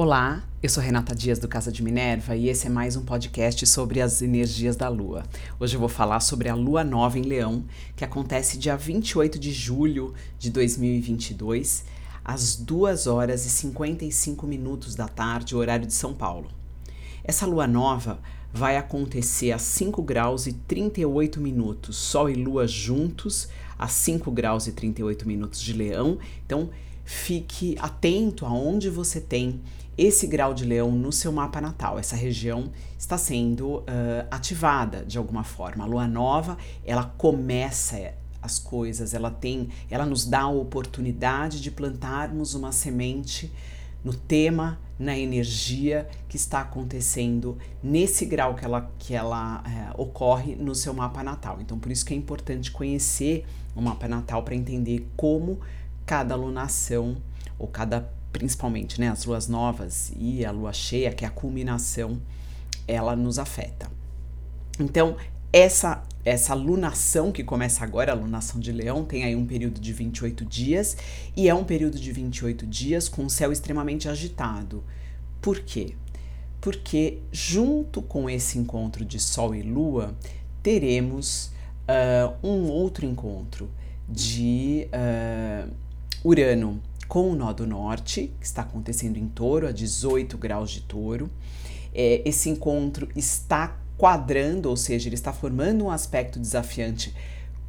Olá, eu sou Renata Dias do Casa de Minerva e esse é mais um podcast sobre as energias da Lua. Hoje eu vou falar sobre a Lua Nova em Leão, que acontece dia 28 de julho de 2022, às 2 horas e 55 minutos da tarde, horário de São Paulo. Essa Lua Nova vai acontecer a 5 graus e 38 minutos, Sol e Lua juntos, a 5 graus e 38 minutos de Leão. Então, fique atento aonde você tem esse grau de leão no seu mapa natal. Essa região está sendo uh, ativada de alguma forma. A lua nova, ela começa as coisas, ela tem, ela nos dá a oportunidade de plantarmos uma semente no tema, na energia que está acontecendo nesse grau que ela, que ela é, ocorre no seu mapa natal. Então, por isso que é importante conhecer o mapa natal para entender como cada lunação ou cada principalmente né, as luas novas e a lua cheia, que é a culminação, ela nos afeta. Então, essa essa lunação que começa agora, a lunação de Leão, tem aí um período de 28 dias e é um período de 28 dias com o céu extremamente agitado. Por quê? Porque junto com esse encontro de Sol e Lua, teremos uh, um outro encontro de uh, Urano com o nó do norte, que está acontecendo em touro, a 18 graus de touro. É, esse encontro está quadrando, ou seja, ele está formando um aspecto desafiante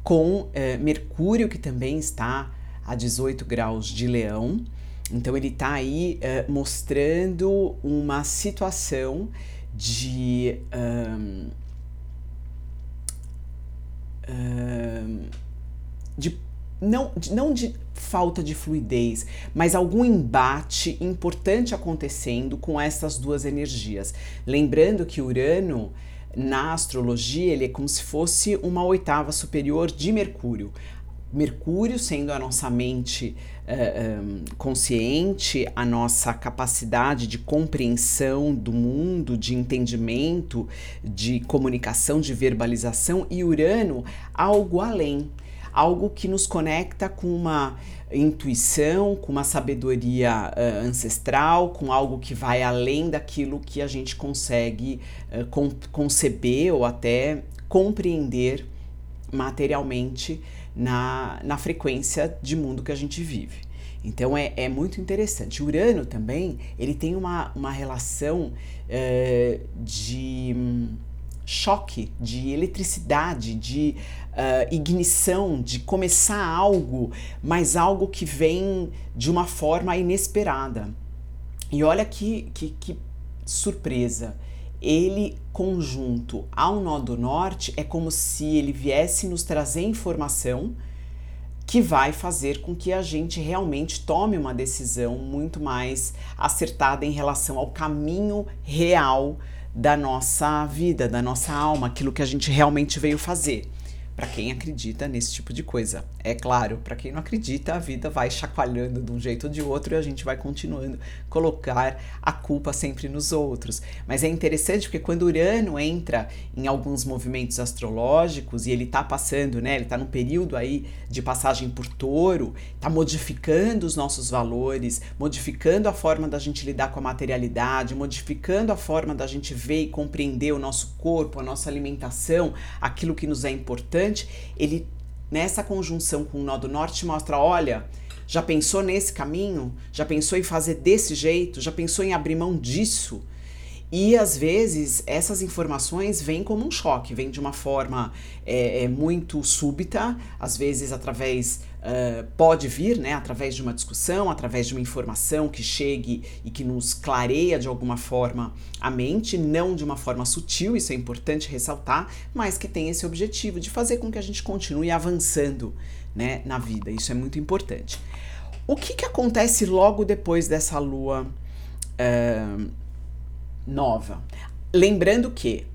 com é, Mercúrio, que também está a 18 graus de leão. Então, ele está aí é, mostrando uma situação de. Um, um, de não, não de falta de fluidez, mas algum embate importante acontecendo com essas duas energias. Lembrando que Urano, na astrologia, ele é como se fosse uma oitava superior de Mercúrio. Mercúrio sendo a nossa mente uh, um, consciente, a nossa capacidade de compreensão do mundo, de entendimento, de comunicação, de verbalização, e Urano algo além algo que nos conecta com uma intuição, com uma sabedoria uh, ancestral, com algo que vai além daquilo que a gente consegue uh, con conceber ou até compreender materialmente na, na frequência de mundo que a gente vive. Então é, é muito interessante. Urano também ele tem uma, uma relação uh, de choque, de eletricidade, de uh, ignição, de começar algo, mas algo que vem de uma forma inesperada. E olha que, que, que surpresa! Ele conjunto ao nó do norte é como se ele viesse nos trazer informação que vai fazer com que a gente realmente tome uma decisão muito mais acertada em relação ao caminho real da nossa vida, da nossa alma, aquilo que a gente realmente veio fazer para quem acredita nesse tipo de coisa. É claro, para quem não acredita, a vida vai chacoalhando de um jeito ou de outro e a gente vai continuando colocar a culpa sempre nos outros. Mas é interessante porque quando Urano entra em alguns movimentos astrológicos e ele está passando, né, ele está num período aí de passagem por touro, está modificando os nossos valores, modificando a forma da gente lidar com a materialidade, modificando a forma da gente ver e compreender o nosso corpo, a nossa alimentação, aquilo que nos é importante ele nessa conjunção com o nó do norte mostra, olha, já pensou nesse caminho? Já pensou em fazer desse jeito? Já pensou em abrir mão disso? E às vezes essas informações vêm como um choque, vêm de uma forma é, é, muito súbita, às vezes através uh, pode vir, né, através de uma discussão, através de uma informação que chegue e que nos clareia de alguma forma a mente, não de uma forma sutil, isso é importante ressaltar, mas que tem esse objetivo de fazer com que a gente continue avançando, né, na vida. Isso é muito importante. O que, que acontece logo depois dessa lua? Uh, nova. Lembrando que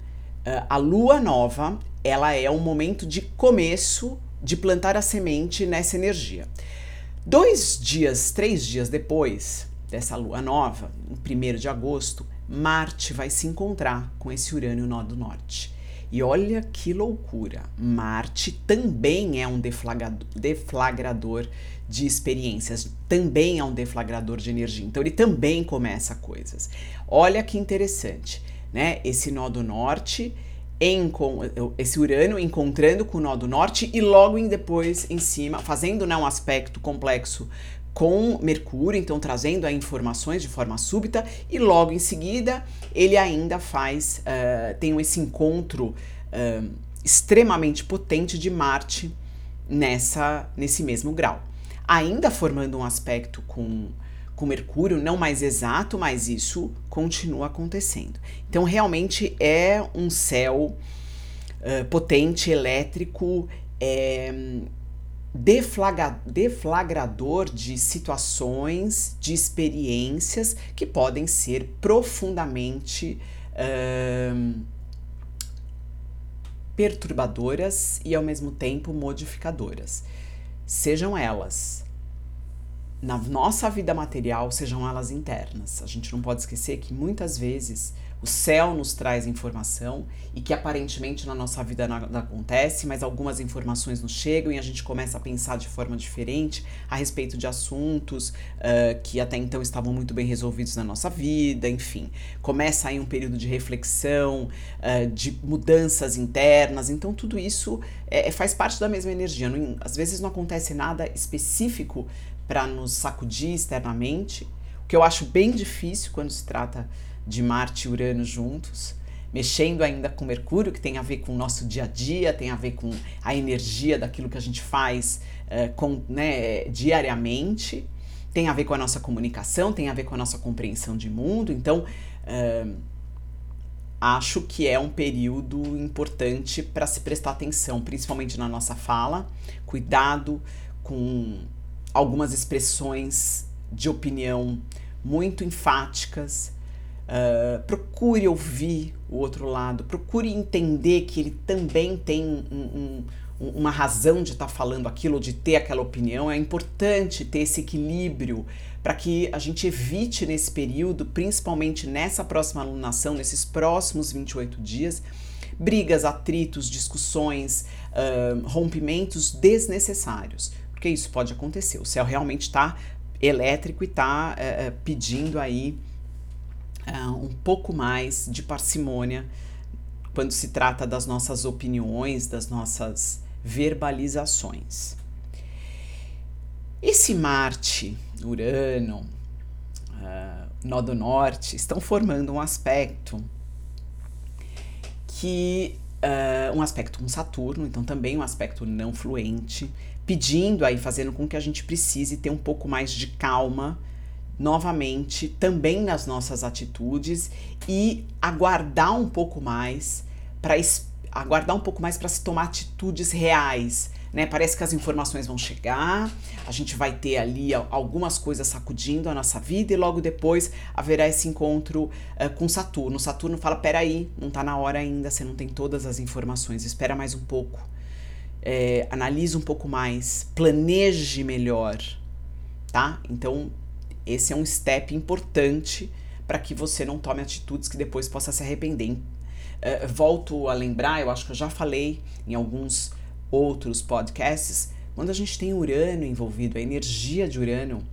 uh, a lua nova, ela é um momento de começo de plantar a semente nessa energia. Dois dias, três dias depois dessa lua nova, no 1 de agosto, Marte vai se encontrar com esse Urânio nó do norte. E olha que loucura! Marte também é um deflagrador, de experiências, também é um deflagrador de energia. Então ele também começa coisas. Olha que interessante, né? Esse nó do norte, em, esse Urano encontrando com o nó do norte e logo em depois em cima, fazendo né, um aspecto complexo com Mercúrio, então trazendo informações de forma súbita, e logo em seguida ele ainda faz, uh, tem esse encontro uh, extremamente potente de Marte nessa, nesse mesmo grau. Ainda formando um aspecto com, com Mercúrio, não mais exato, mas isso continua acontecendo. Então realmente é um céu uh, potente, elétrico, é, deflagra, deflagrador de situações, de experiências que podem ser profundamente perturbadoras e ao mesmo tempo modificadoras. Sejam elas na nossa vida material, sejam elas internas. A gente não pode esquecer que muitas vezes o céu nos traz informação e que aparentemente na nossa vida nada acontece, mas algumas informações nos chegam e a gente começa a pensar de forma diferente a respeito de assuntos uh, que até então estavam muito bem resolvidos na nossa vida, enfim. Começa aí um período de reflexão, uh, de mudanças internas, então tudo isso é, faz parte da mesma energia. Não, às vezes não acontece nada específico para nos sacudir externamente, o que eu acho bem difícil quando se trata de Marte e Urano juntos, mexendo ainda com Mercúrio, que tem a ver com o nosso dia a dia, tem a ver com a energia daquilo que a gente faz uh, com, né, diariamente, tem a ver com a nossa comunicação, tem a ver com a nossa compreensão de mundo. Então, uh, acho que é um período importante para se prestar atenção, principalmente na nossa fala, cuidado com algumas expressões de opinião muito enfáticas, Uh, procure ouvir o outro lado, procure entender que ele também tem um, um, uma razão de estar tá falando aquilo, de ter aquela opinião. É importante ter esse equilíbrio para que a gente evite nesse período, principalmente nessa próxima alunação, nesses próximos 28 dias, brigas, atritos, discussões, uh, rompimentos desnecessários, porque isso pode acontecer. O céu realmente está elétrico e está uh, eh, pedindo aí uh, um pouco mais de parcimônia quando se trata das nossas opiniões, das nossas verbalizações. Esse Marte, Urano, uh, Nó do Norte estão formando um aspecto que uh, um aspecto com Saturno, então também um aspecto não fluente, pedindo aí, fazendo com que a gente precise ter um pouco mais de calma novamente também nas nossas atitudes e aguardar um pouco mais para aguardar um pouco mais para se tomar atitudes reais, né? Parece que as informações vão chegar, a gente vai ter ali algumas coisas sacudindo a nossa vida e logo depois haverá esse encontro uh, com Saturno. Saturno fala: peraí, não está na hora ainda, você não tem todas as informações, espera mais um pouco. É, analise um pouco mais, planeje melhor, tá? Então esse é um step importante para que você não tome atitudes que depois possa se arrepender. Uh, volto a lembrar, eu acho que eu já falei em alguns outros podcasts, quando a gente tem Urano envolvido, a energia de Urano,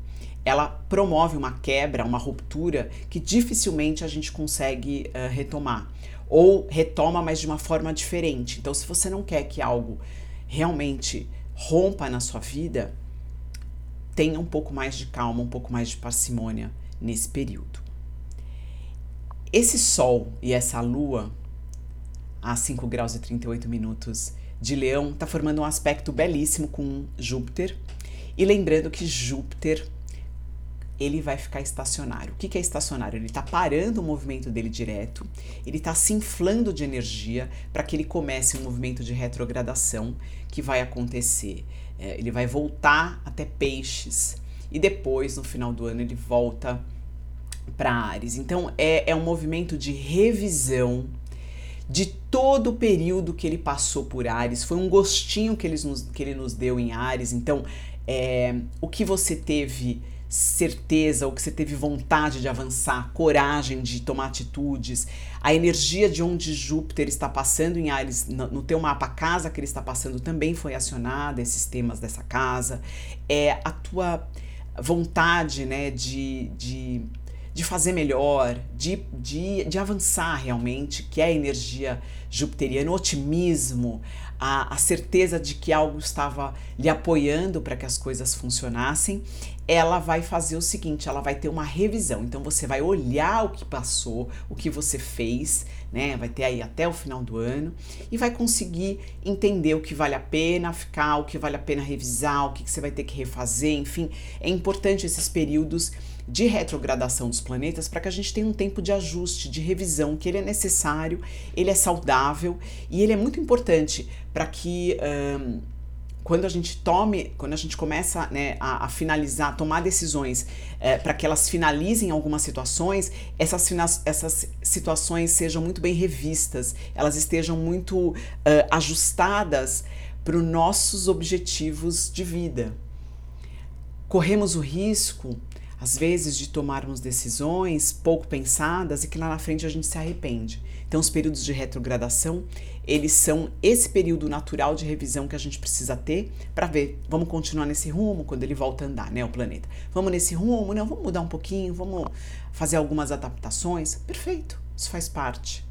ela promove uma quebra, uma ruptura que dificilmente a gente consegue uh, retomar. Ou retoma, mas de uma forma diferente. Então, se você não quer que algo realmente rompa na sua vida, tenha um pouco mais de calma, um pouco mais de parcimônia nesse período. Esse Sol e essa Lua, a 5 graus e 38 minutos de Leão, está formando um aspecto belíssimo com Júpiter. E lembrando que Júpiter ele vai ficar estacionário. O que, é estacionário? Ele está parando o movimento dele direto, ele está se inflando de energia para que ele comece um movimento de retrogradação que vai acontecer. É, ele vai voltar até Peixes e depois, no final do ano, ele volta para Ares. Então, é, é um movimento de revisão de todo o período que ele passou por Ares. Foi um gostinho que ele nos, que ele nos deu em Ares. Então, é, o que você teve certeza ou que você teve vontade de avançar, coragem de tomar atitudes, a energia de onde Júpiter está passando em Ares, no, no teu mapa, a casa que ele está passando também foi acionada, esses temas dessa casa, é a tua vontade, né, de, de, de fazer melhor, de, de, de avançar realmente, que é a energia jupiteriana, o otimismo, a, a certeza de que algo estava lhe apoiando para que as coisas funcionassem, ela vai fazer o seguinte: ela vai ter uma revisão. Então você vai olhar o que passou, o que você fez, né? Vai ter aí até o final do ano e vai conseguir entender o que vale a pena ficar, o que vale a pena revisar, o que, que você vai ter que refazer, enfim. É importante esses períodos de retrogradação dos planetas para que a gente tenha um tempo de ajuste, de revisão, que ele é necessário, ele é saudável e ele é muito importante para que um, quando a gente tome, quando a gente começa né, a, a finalizar, tomar decisões é, para que elas finalizem algumas situações, essas, essas situações sejam muito bem revistas, elas estejam muito uh, ajustadas para os nossos objetivos de vida. Corremos o risco às vezes de tomarmos decisões pouco pensadas e que lá na frente a gente se arrepende. Então os períodos de retrogradação, eles são esse período natural de revisão que a gente precisa ter para ver, vamos continuar nesse rumo quando ele volta a andar, né, o planeta. Vamos nesse rumo, não, vamos mudar um pouquinho, vamos fazer algumas adaptações. Perfeito, isso faz parte.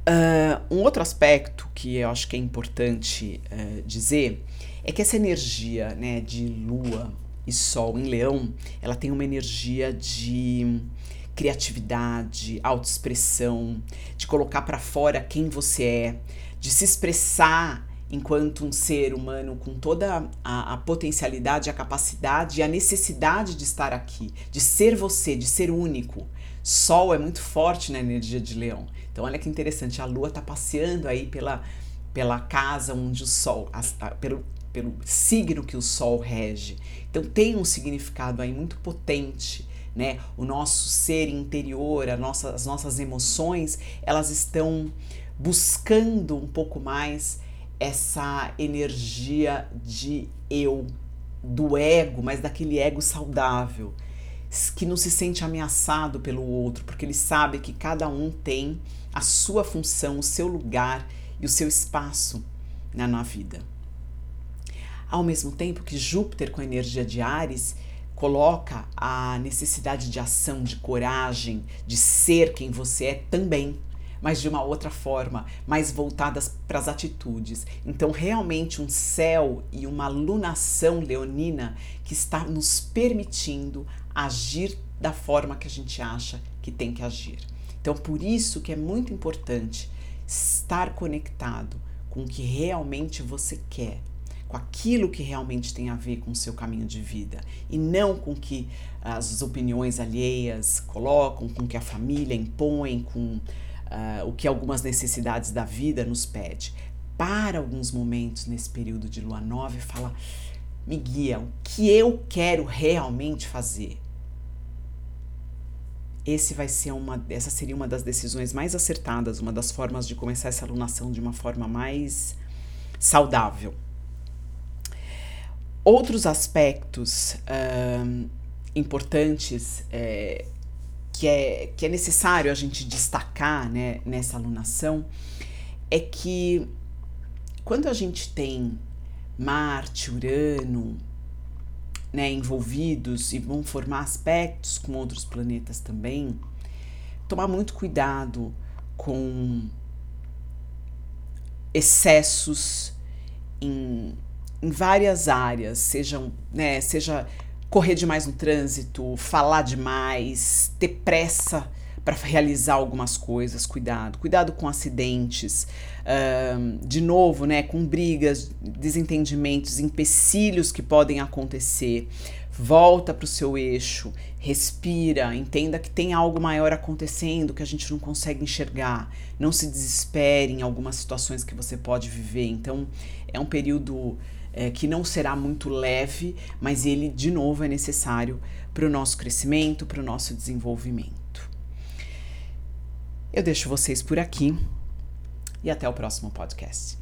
Uh, um outro aspecto que eu acho que é importante uh, dizer é que essa energia né, de lua e Sol em Leão, ela tem uma energia de criatividade, autoexpressão, de colocar para fora quem você é, de se expressar enquanto um ser humano com toda a, a, potencialidade, a capacidade e a necessidade de estar aqui, de ser você, de ser único. Sol é muito forte na energia de Leão. Então olha que interessante, a Lua está passeando aí pela, pela casa onde o Sol, a, a, pelo, pelo signo que o Sol rege. Então tem um significado aí muito potente, né? O nosso ser interior, nossa, as nossas emoções, elas estão buscando um pouco mais essa energia de eu, do ego, mas daquele ego saudável, que não se sente ameaçado pelo outro, porque ele sabe que cada um tem a sua função, o seu lugar e o seu espaço né, na vida. Ao mesmo tempo que Júpiter, com a energia de Ares, coloca a necessidade de ação, de coragem, de ser quem você é também, mas de uma outra forma, mais voltadas para as atitudes. Então, realmente, um céu e uma lunação leonina que está nos permitindo agir da forma que a gente acha que tem que agir. Então, por isso que é muito importante estar conectado com o que realmente você quer, com aquilo que realmente tem a ver com o seu caminho de vida e não com que as opiniões alheias colocam, com que a família impõe, com uh, o que algumas necessidades da vida nos pede. Para alguns momentos nesse período de lua nova e fala: me guia, o que eu quero realmente fazer? Esse vai ser uma, essa seria uma das decisões mais acertadas, uma das formas de começar essa alunação de uma forma mais saudável. Outros aspectos importantes é, que, é, que é necessário a gente destacar né, nessa alunação é que quando a gente tem Marte, Urano né, envolvidos e vão formar aspectos com outros planetas também, tomar muito cuidado com excessos em em várias áreas, sejam, né, seja correr demais no trânsito, falar demais, ter pressa para realizar algumas coisas, cuidado, cuidado com acidentes, de novo, né, com brigas, desentendimentos, empecilhos que podem acontecer. Volta para o seu eixo, respira, entenda que tem algo maior acontecendo que a gente não consegue enxergar. Não se desespere em algumas situações que você pode viver. Então, é um período é, que não será muito leve, mas ele, de novo, é necessário para o nosso crescimento, para o nosso desenvolvimento. Eu deixo vocês por aqui e até o próximo podcast.